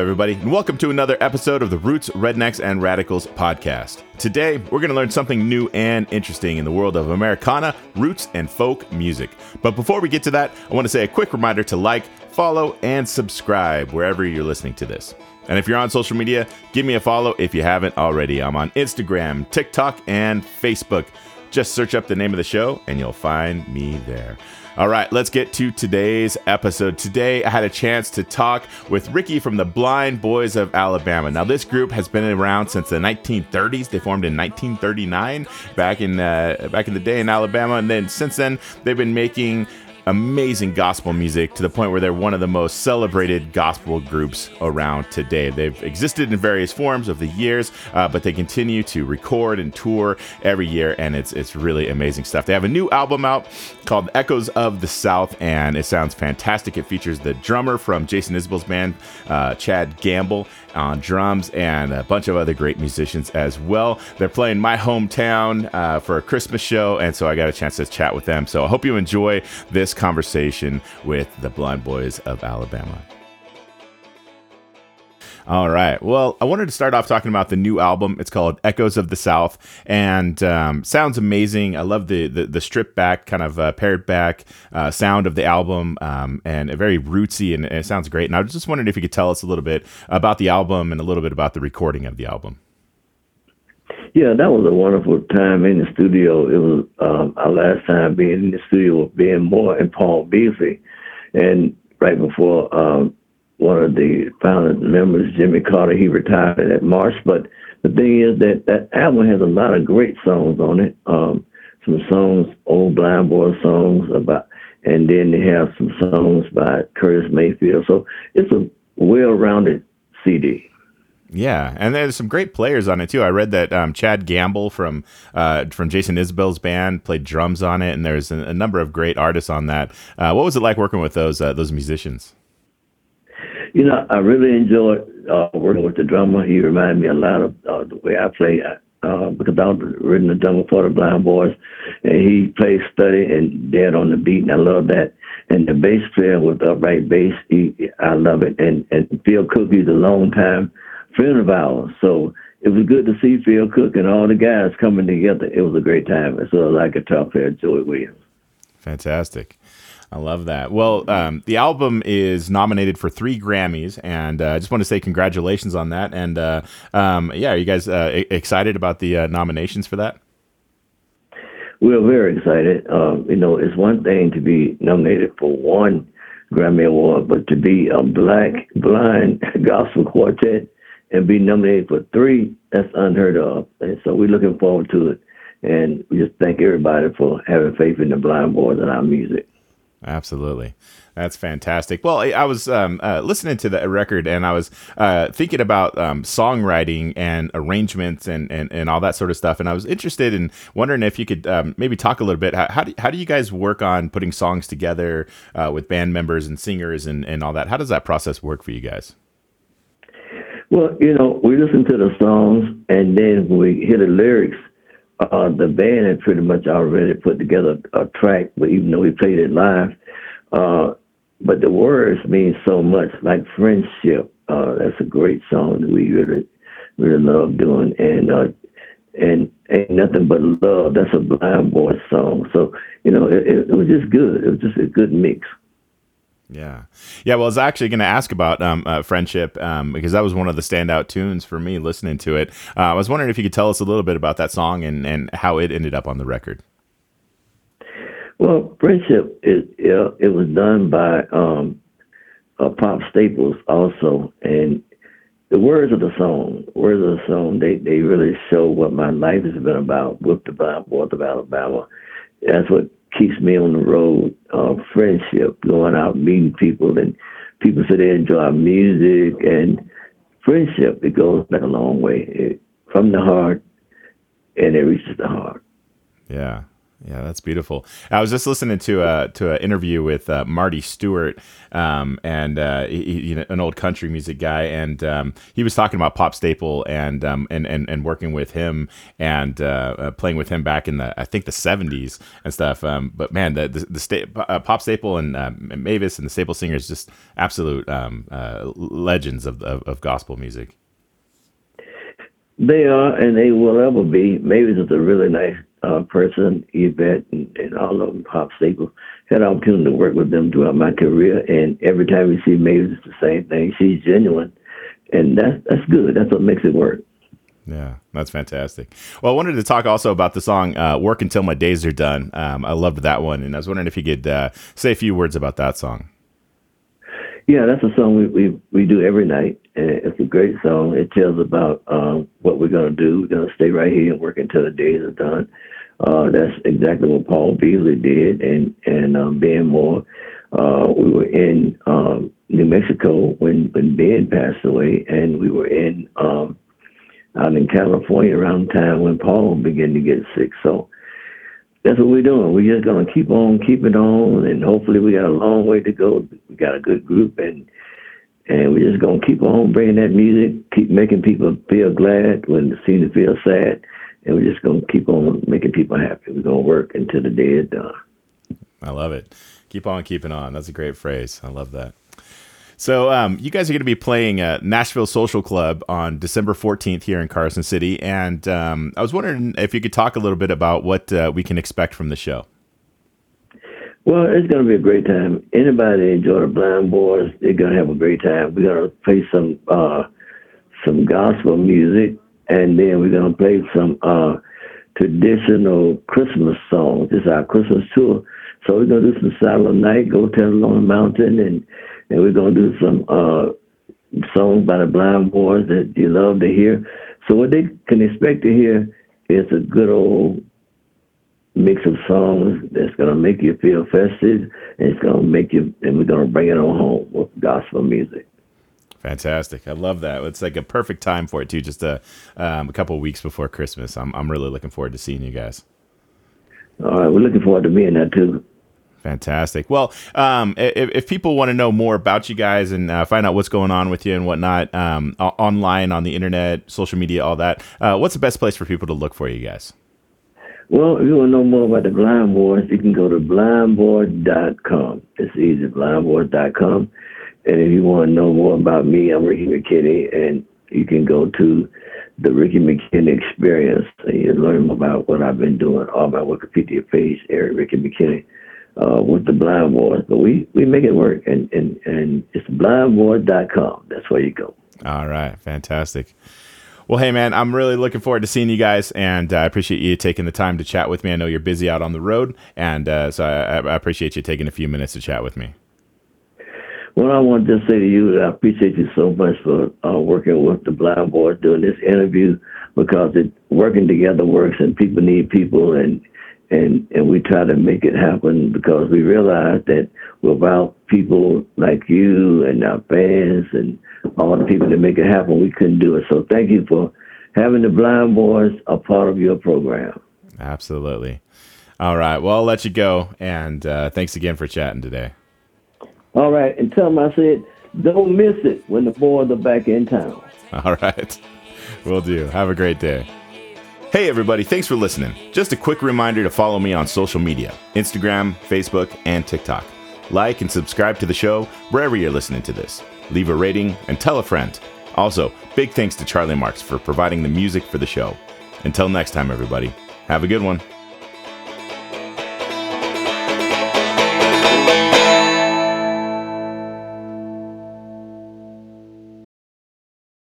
everybody, and welcome to another episode of the Roots, Rednecks, and Radicals podcast. Today, we're going to learn something new and interesting in the world of Americana, roots, and folk music. But before we get to that, I want to say a quick reminder to like, follow, and subscribe wherever you're listening to this. And if you're on social media, give me a follow if you haven't already. I'm on Instagram, TikTok, and Facebook. Just search up the name of the show and you'll find me there. All right, let's get to today's episode. Today, I had a chance to talk with Ricky from the Blind Boys of Alabama. Now, this group has been around since the 1930s. They formed in 1939, back in uh, back in the day in Alabama, and then since then, they've been making amazing gospel music to the point where they're one of the most celebrated gospel groups around today. They've existed in various forms of the years, uh, but they continue to record and tour every year, and it's it's really amazing stuff. They have a new album out called Echoes of the South, and it sounds fantastic. It features the drummer from Jason Isbell's band, uh, Chad Gamble, on drums, and a bunch of other great musicians as well. They're playing my hometown uh, for a Christmas show, and so I got a chance to chat with them. So I hope you enjoy this conversation with the Blind Boys of Alabama. All right. Well, I wanted to start off talking about the new album. It's called Echoes of the South, and um, sounds amazing. I love the the, the stripped back, kind of uh, pared back uh, sound of the album, um, and very rootsy, and, and, it sounds great. And I was just wondering if you could tell us a little bit about the album and a little bit about the recording of the album. Yeah, that was a wonderful time in the studio. It was um, our last time being in the studio with Ben Moore and Paul Beasley, and right before um, one of the founding members, Jimmy Carter, he retired at March. But the thing is that that album has a lot of great songs on it. Um, some songs, old blind boy songs about, and then they have some songs by Curtis Mayfield. So it's a well-rounded CD. Yeah, and there's some great players on it too. I read that um, Chad Gamble from uh, from Jason Isbell's band played drums on it, and there's a, a number of great artists on that. Uh, what was it like working with those uh, those musicians? You know, I really enjoyed uh, working with the drummer. He reminded me a lot of uh, the way I play uh, because I was written the drummer for the Blind Boys, and he plays steady and dead on the beat, and I love that. And the bass player with upright bass, he, I love it. And and Phil Cook, he's a long time friend of ours, so it was good to see Phil Cook and all the guys coming together. It was a great time. It's sort of like a top player, Joey Williams. Fantastic. I love that. Well, um, the album is nominated for three Grammys, and uh, I just want to say congratulations on that. And uh, um, yeah, are you guys uh, excited about the uh, nominations for that? We're very excited. Um, you know, it's one thing to be nominated for one Grammy Award, but to be a black blind gospel quartet and be nominated for three, that's unheard of. And so we're looking forward to it. And we just thank everybody for having faith in the blind boys and our music. Absolutely. That's fantastic. Well, I was um, uh, listening to the record and I was uh, thinking about um, songwriting and arrangements and, and, and all that sort of stuff. And I was interested in wondering if you could um, maybe talk a little bit. How, how, do, how do you guys work on putting songs together uh, with band members and singers and, and all that? How does that process work for you guys? Well, you know, we listen to the songs and then we hear the lyrics uh, the band had pretty much already put together a track, but even though we played it live, uh, but the words mean so much, like friendship. Uh, that's a great song that we really, really love doing, and uh, and ain't nothing but love. That's a blind boy song. So you know, it, it was just good. It was just a good mix. Yeah, yeah. Well, I was actually going to ask about um, uh, friendship um, because that was one of the standout tunes for me listening to it. Uh, I was wondering if you could tell us a little bit about that song and, and how it ended up on the record. Well, friendship it it, it was done by um, uh, Pop Staples also, and the words of the song, words of the song, they they really show what my life has been about with the Blind Boys of Alabama. That's what keeps me on the road. Uh, friendship, going out meeting people, and people say they enjoy music and friendship. It goes back a long way it, from the heart, and it reaches the heart. Yeah, Yeah, that's beautiful. I was just listening to a to an interview with uh, Marty Stuart, um, and uh, he, you know, an old country music guy, and um, he was talking about Pop Staple and um, and, and and working with him and uh, uh playing with him back in the I think the seventies and stuff. Um, but man, the the, the sta- uh, Pop Staple and, and, Mavis and the Staple Singers just absolute um, uh, legends of, of, of gospel music. They are, and they will ever be. Mavis is a really nice uh, person, Yvette, and, and all of them, Pop Staples. Had an opportunity to work with them throughout my career, and every time we see Mavis, it's the same thing. She's genuine, and that's that's good. That's what makes it work. Yeah, that's fantastic. Well, I wanted to talk also about the song uh, "Work Until My Days Are Done." Um, I loved that one, and I was wondering if you could uh, say a few words about that song. Yeah, that's a song we, we, we do every night. And it's a great song. It tells about um, what we're going to do. We're going to stay right here and work until the days are done. Uh, that's exactly what Paul Beasley did, and and um, Ben Moore. Uh, we were in um, New Mexico when when Ben passed away, and we were in um, out in California around the time when Paul began to get sick. So that's what we're doing. We're just gonna keep on keeping on, and hopefully we got a long way to go. We got a good group, and and we're just gonna keep on bringing that music, keep making people feel glad when they seem to feel sad and we're just going to keep on making people happy. We're going to work until the day is done. I love it. Keep on keeping on. That's a great phrase. I love that. So, um, you guys are going to be playing Nashville Social Club on December 14th here in Carson City. And um, I was wondering if you could talk a little bit about what uh, we can expect from the show. Well, it's going to be a great time. Anybody enjoy the Blind Boys, they're going to have a great time. We're going to play some uh, some gospel music and then we're gonna play some uh, traditional Christmas songs. Is our Christmas tour. So we're gonna do some Silent Night, Go Tell It on Mountain, and and we're gonna do some uh, songs by the Blind Boys that you love to hear. So what they can expect to hear is a good old mix of songs that's gonna make you feel festive, and it's gonna make you, and we're gonna bring it on home with gospel music. Fantastic! I love that. It's like a perfect time for it too. Just a um, a couple weeks before Christmas. I'm I'm really looking forward to seeing you guys. All right, we're looking forward to being there too. Fantastic. Well, um, if, if, people want to know more about you guys and uh, find out what's going on with you and whatnot, um, online, on the internet, social media, all that, uh, what's the best place for people to look for you guys? Well, if you want to know more about the Blind Boys, you can go to blindboys.com. It's easy, blindboys.com. And if you want to know more about me, I'm Ricky McKinney, and you can go to the Ricky McKinney Experience, and you learn about what I've been doing. All my Wikipedia page, Eric Ricky McKinney, uh, with the Blind Boys. But we we make it work, and and and it's blindboys.com. That's where you go. All right, fantastic. Well, hey man, I'm really looking forward to seeing you guys, and uh, I appreciate you taking the time to chat with me. I know you're busy out on the road, and uh, so I, I appreciate you taking a few minutes to chat with me. Well, I want to say to you that I appreciate you so much for uh, working with the Blind Boys doing this interview because it working together works and people need people and and and we try to make it happen because we realize that without people like you and our fans and all the people that make it happen, we couldn't do it. So thank you for having the Blind Boys a part of your program. Absolutely. All right. Well, I'll let you go. And uh, thanks again for chatting today. All right, and tell them I said, don't miss it when the boys are back in town. All right, We'll do. Have a great day. Hey, everybody, thanks for listening. Just a quick reminder to follow me on social media Instagram, Facebook, and TikTok. Like and subscribe to the show wherever you're listening to this. Leave a rating and tell a friend. Also, big thanks to Charlie Marks for providing the music for the show. Until next time, everybody, have a good one.